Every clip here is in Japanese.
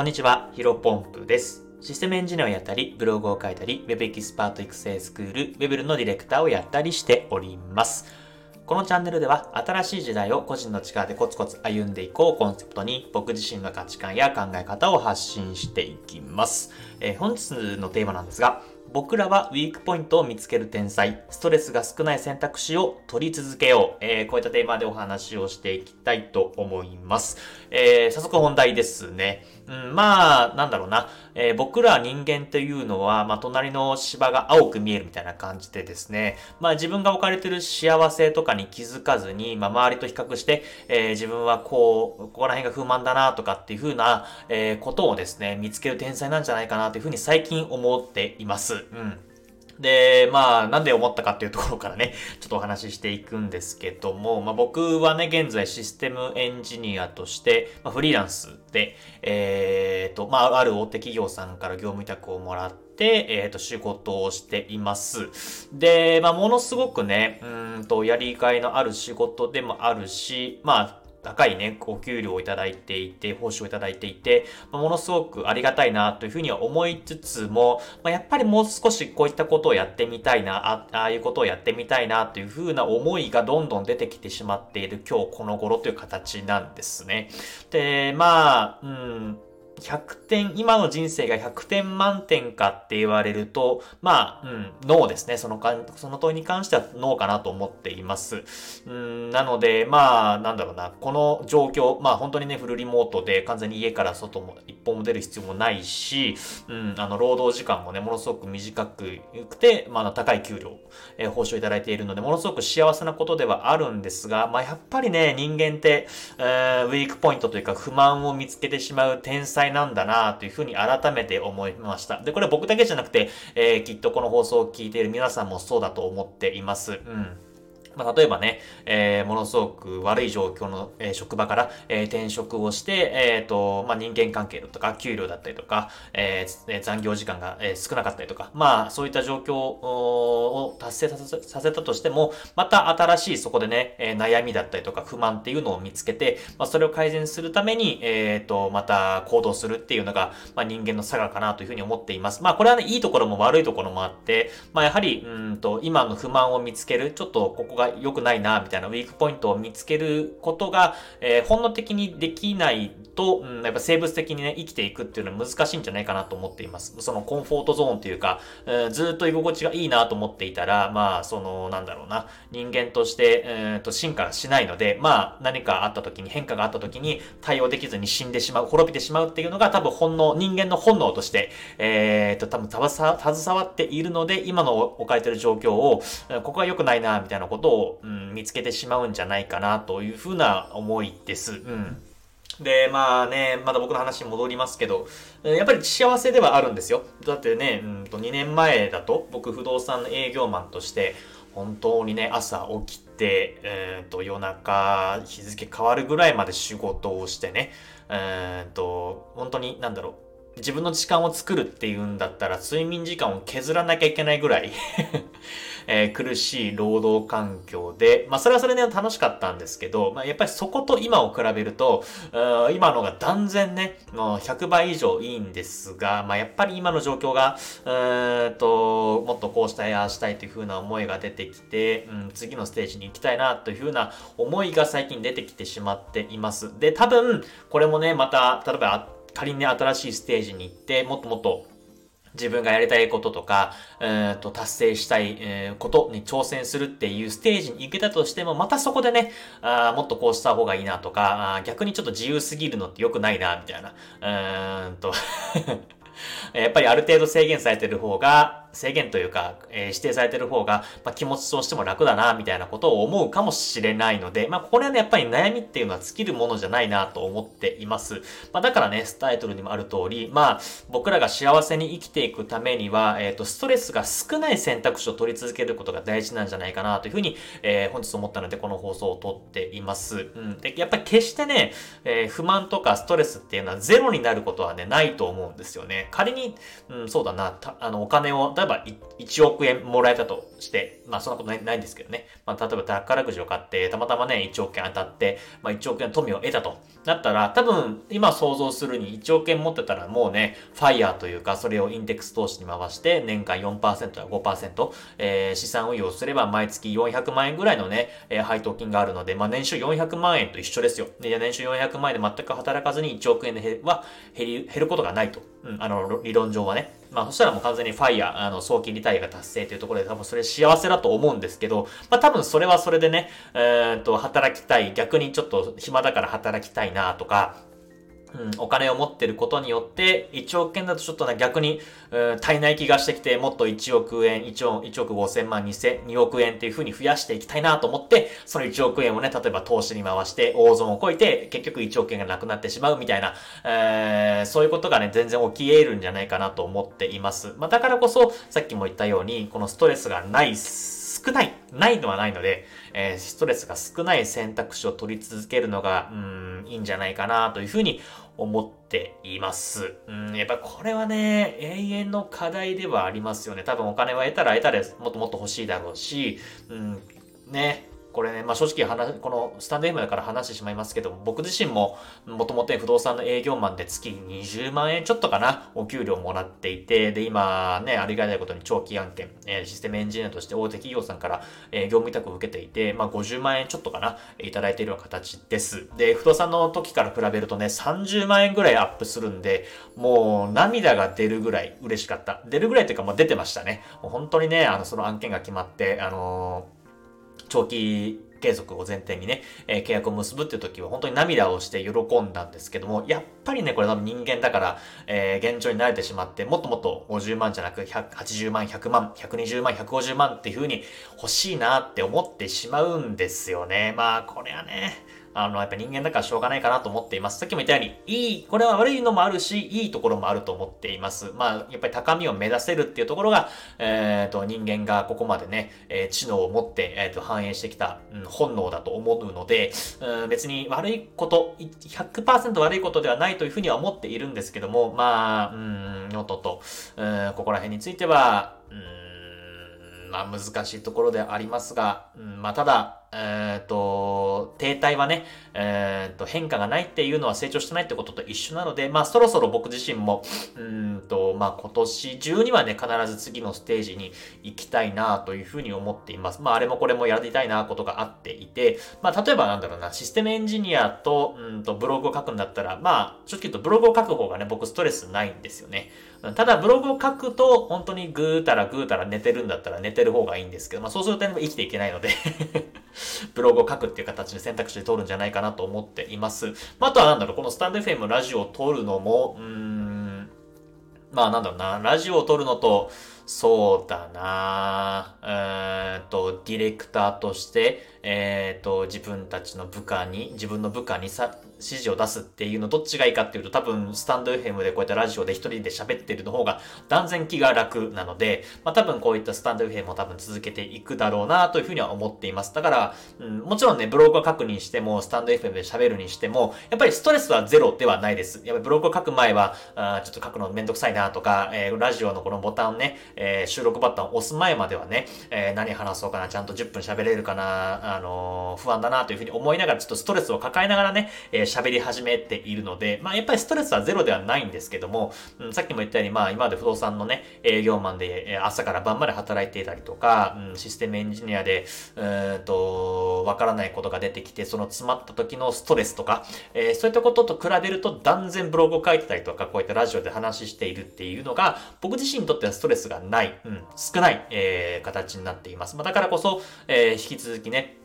こんにちは、ヒロポンプです。システムエンジニアをやったり、ブログを書いたり、Web エキスパート育成スクール、Web のディレクターをやったりしております。このチャンネルでは、新しい時代を個人の力でコツコツ歩んでいこうコンセプトに、僕自身の価値観や考え方を発信していきます。えー本日のテーマなんですが、僕らはウィークポイントを見つける天才、ストレスが少ない選択肢を取り続けよう。えーこういったテーマでお話をしていきたいと思います。えー早速本題ですね。うん、まあ、なんだろうな。えー僕ら人間というのは、まあ、隣の芝が青く見えるみたいな感じでですね、まあ、自分が置かれてる幸せとかに気づかずに、まあ、周りと比較して、えー自分はこう、ここら辺が不満だなとかっていうふうな、えーことをですね、見つける天才なんじゃないかなというふうに最近思っています。うん。で、まあ、なんで思ったかっていうところからね、ちょっとお話ししていくんですけども、まあ僕はね、現在システムエンジニアとして、まあ、フリーランスで、えっ、と、まあ、ある大手企業さんから業務委託をもらって、えっ、と、仕事をしています。で、まあ、ものすごくね、うんと、やりがいのある仕事でもあるし、まあ、高いね、お給料をいただいていて、報酬をいただいていて、まものすごくありがたいなというふうには思いつつも、ま、やっぱりもう少しこういったことをやってみたいな、あああいうことをやってみたいなというふうな思いがどんどん出てきてしまっている今日この頃という形なんですね。で、まあ、うん、100点、今の人生が100点満点かって言われると、まあ、うん、ノーですね。そのかん、その問いに関してはノーかなと思っています。うん、なので、まあ、なんだろうな、この状況、まあ本当にね、フルリモートで完全に家から外も一歩も出る必要もないし、うん、あの、労働時間もね、ものすごく短くて、まあ、高い給料、えー報酬いただいているので、ものすごく幸せなことではあるんですが、まあやっぱりね、人間って、えーウィークポイントというか不満を見つけてしまう天才なんだなというふうに改めて思いました。で、これは僕だけじゃなくて、えーきっとこの放送を聞いている皆さんもそうだと思っています。うん。まあ、例えばね、えーものすごく悪い状況の、えー職場から、えー転職をして、えっ、と、まあ、人間関係だとか、給料だったりとか、え残業時間が、え少なかったりとか、まあ、そういった状況を達成させたとしても、また新しいそこでね、え悩みだったりとか不満っていうのを見つけて、まあ、それを改善するために、えっ、と、また行動するっていうのが、まあ、人間の差がかなというふうに思っています。まあ、これはね、いいところも悪いところもあって、まあ、やはり、うんと、今の不満を見つける、ちょっとここが良くないな、みたいなウィークポイントを見つけることが、えー本能的にできないと、うん、やっぱ生物的にね、生きていくっていうのは難しいんじゃないかなと思っています。そのコンフォートゾーンというか、えーずっと居心地がいいなと思っていたら、まあ、その、なんだろうな、人間として、えーと、進化しないので、まあ、何かあった時に、変化があった時に対応できずに死んでしまう、滅びてしまうっていうのが多分本能、人間の本能として、えーと、多分携わっているので、今の置かれている状況を、ここが良くないな、みたいなことを、うん、見つけてしまうんじゃないかな、というふうな思いです。うん。で、まあね、まだ僕の話に戻りますけど、やっぱり幸せではあるんですよ。だってね、うんと2年前だと、僕不動産の営業マンとして、本当にね、朝起きて、えーと、夜中、日付変わるぐらいまで仕事をしてね、えーと、本当に、なんだろう、自分の時間を作るっていうんだったら、睡眠時間を削らなきゃいけないぐらい、えー苦しい労働環境で、まあそれはそれで楽しかったんですけど、まあやっぱりそこと今を比べると、今のが断然ね、もう100倍以上いいんですが、まあやっぱり今の状況が、うーんと、もっとこうしたい、ああしたいという風な思いが出てきて、うん、次のステージに行きたいなという風な思いが最近出てきてしまっています。で、多分、これもね、また、例えば、仮にね、新しいステージに行って、もっともっと、自分がやりたいこととか、えーと達成したい、えーことに挑戦するっていうステージに行けたとしても、またそこでね、あもっとこうした方がいいなとか、あ逆にちょっと自由すぎるのって良くないな、みたいな。うーんと やっぱりある程度制限されてる方が、制限というか、えー指定されてる方が、まあ、気持ちとしても楽だな、みたいなことを思うかもしれないので、まあ、これはね、やっぱり悩みっていうのは尽きるものじゃないなと思っています。まあ、だからね、タイトルにもある通り、まあ、僕らが幸せに生きていくためには、えっ、と、ストレスが少ない選択肢を取り続けることが大事なんじゃないかなというふうに、えー本日思ったので、この放送を撮っています。うん。で、やっぱり決してね、えー不満とかストレスっていうのはゼロになることはね、ないと思うんですよね。仮に、うん、そうだな、たあの、お金を、例えば1億円もらえたとして、まあそんなことないんですけどね。まあ例えば宝くじを買って、たまたまね、1億円当たって、まあ1億円の富を得たと。だったら、多分今想像するに1億円持ってたらもうね、ファイヤーというか、それをインデックス投資に回して、年間4%や5%、えー、資産運用すれば毎月400万円ぐらいのね、えー、配当金があるので、まあ年収400万円と一緒ですよ。で、年収400万円で全く働かずに1億円では減り、減ることがないと。うん、あの、理論上はね。まあ、そしたらもう完全にファイヤー、あの、早期リタイアが達成というところで多分それ幸せだと思うんですけど、まあ、多分それはそれでね、えー、っと、働きたい、逆にちょっと暇だから働きたいなとか、うん、お金を持ってることによって、1億円だとちょっとね、逆に、うん、足りない気がしてきて、もっと1億円、1億 ,1 億5千万、2千、2億円っていう風に増やしていきたいなと思って、その1億円をね、例えば投資に回して、大損をこいて、結局1億円がなくなってしまうみたいな、えー、そういうことがね、全然起き得るんじゃないかなと思っています。まあ、だからこそ、さっきも言ったように、このストレスがない少ない、ないのはないので、えー、ストレスが少ない選択肢を取り続けるのが、うん、いいんじゃないかなというふうに思っています。うん、やっぱこれはね、永遠の課題ではありますよね。多分お金は得たら得たらもっともっと欲しいだろうし、うん、ね、これね、まあ、正直話、このスタンド M だから話してしまいますけども、僕自身も、もともと不動産の営業マンで月20万円ちょっとかな、お給料もらっていて、で、今ね、ありがたいことに長期案件、え、システムエンジニアとして大手企業さんから、え、業務委託を受けていて、まあ、50万円ちょっとかな、いただいているような形です。で、不動産の時から比べるとね、30万円ぐらいアップするんで、もう涙が出るぐらい嬉しかった。出るぐらいっていうか、もう出てましたね。もう本当にね、あの、その案件が決まって、あのー長期継続を前提にね、えー、契約を結ぶっていう時は本当に涙をして喜んだんですけども、やっぱりね、これ多分人間だから、えー、現状に慣れてしまって、もっともっと50万じゃなく、180万、100万、120万、150万っていう風に欲しいなって思ってしまうんですよね。まあ、これはね、あの、やっぱ人間だからしょうがないかなと思っています。さっきも言ったように、いい、これは悪いのもあるし、いいところもあると思っています。まあ、やっぱり高みを目指せるっていうところが、えっ、ー、と、人間がここまでね、えー、知能を持って、えっ、ー、と、反映してきた、うん、本能だと思うので、うん、別に悪いこと、100%悪いことではないというふうには思っているんですけども、まあ、うん、のとと、うん、ここら辺については、うん、まあ難しいところでありますが、うん、まあただ、えっ、ー、と、停滞はね、え、ー、と、変化がないっていうのは成長してないってことと一緒なので、まあ、そろそろ僕自身も、うんと、まあ、今年中にはね、必ず次のステージに行きたいなというふうに思っています。まあ、あれもこれもやりたいなことがあっていて、まあ、例えばなんだろうな、システムエンジニアと、うんと、ブログを書くんだったら、まあ、正直言うとブログを書く方がね、僕ストレスないんですよね。ただ、ブログを書くと、本当にぐーたらぐーたら寝てるんだったら寝てる方がいいんですけど、まあ、そうすると生きていけないのでブログを書くっていう形で選択肢で取るんじゃないかなと思っています。まあ、あとはなんだろう、このスタンド FM ラジオを撮るのも、うーん、まあなんだろうな、ラジオを撮るのと、そうだなえっと、ディレクターとして、えっ、と、自分たちの部下に、自分の部下にさ、指示を出すっていうのどっちがいいかっていうと多分スタンド FM でこうやってラジオで一人で喋ってるの方が断然気が楽なので、まあ多分こういったスタンド FM も多分続けていくだろうなというふうには思っています。だから、うん、もちろんね、ブログを書くにしても、スタンド FM で喋るにしても、やっぱりストレスはゼロではないです。やっぱりブログを書く前は、あちょっと書くのめんどくさいなとか、えー、ラジオのこのボタンをね、えー、収録ボタンを押す前まではね、えー、何話そうかな、ちゃんと10分喋れるかな、あのー不安だなというふうに思いながら、ちょっとストレスを抱えながらね、えー、喋り始めているので、まあ、やっぱりストレスはゼロではないんですけども、うん、さっきも言ったように、まあ、今まで不動産のね、営業マンで、朝から晩まで働いていたりとか、うん、システムエンジニアで、うんと、わからないことが出てきて、その詰まった時のストレスとか、えー、そういったことと比べると断然ブログを書いてたりとか、こういったラジオで話しているっていうのが、僕自身にとってはストレスがない、うん、少ない、えー、形になっています。まあ、だからこそ、えー、引き続きね、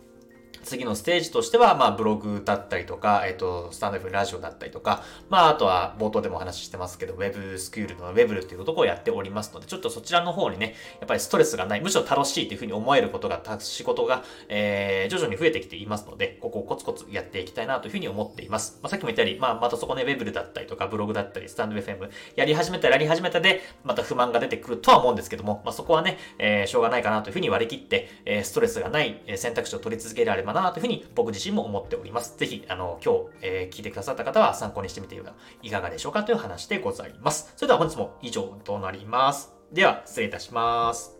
次のステージとしては、まあ、ブログだったりとか、えっ、と、スタンド F ラジオだったりとか、まあ、あとは冒頭でもお話ししてますけど、ウェブスクールのウェブルっていうところをやっておりますので、ちょっとそちらの方にね、やっぱりストレスがない、むしろ楽しいっていうふうに思えることが、仕事が、えー、徐々に増えてきていますので、ここをコツコツやっていきたいなというふうに思っています。まあ、さっきも言ったように、まあ、またそこね、ウェブルだったりとか、ブログだったり、スタンド FM やり始めたらやり始めたで、また不満が出てくるとは思うんですけども、まあ、そこはね、えー、しょうがないかなというふうに割り切って、えー、ストレスがない選択肢を取り続けられればなというふうに僕自身も思っております。ぜひ、あの、今日、えー、聞いてくださった方は参考にしてみてはいかがでしょうかという話でございます。それでは本日も以上となります。では、失礼いたします。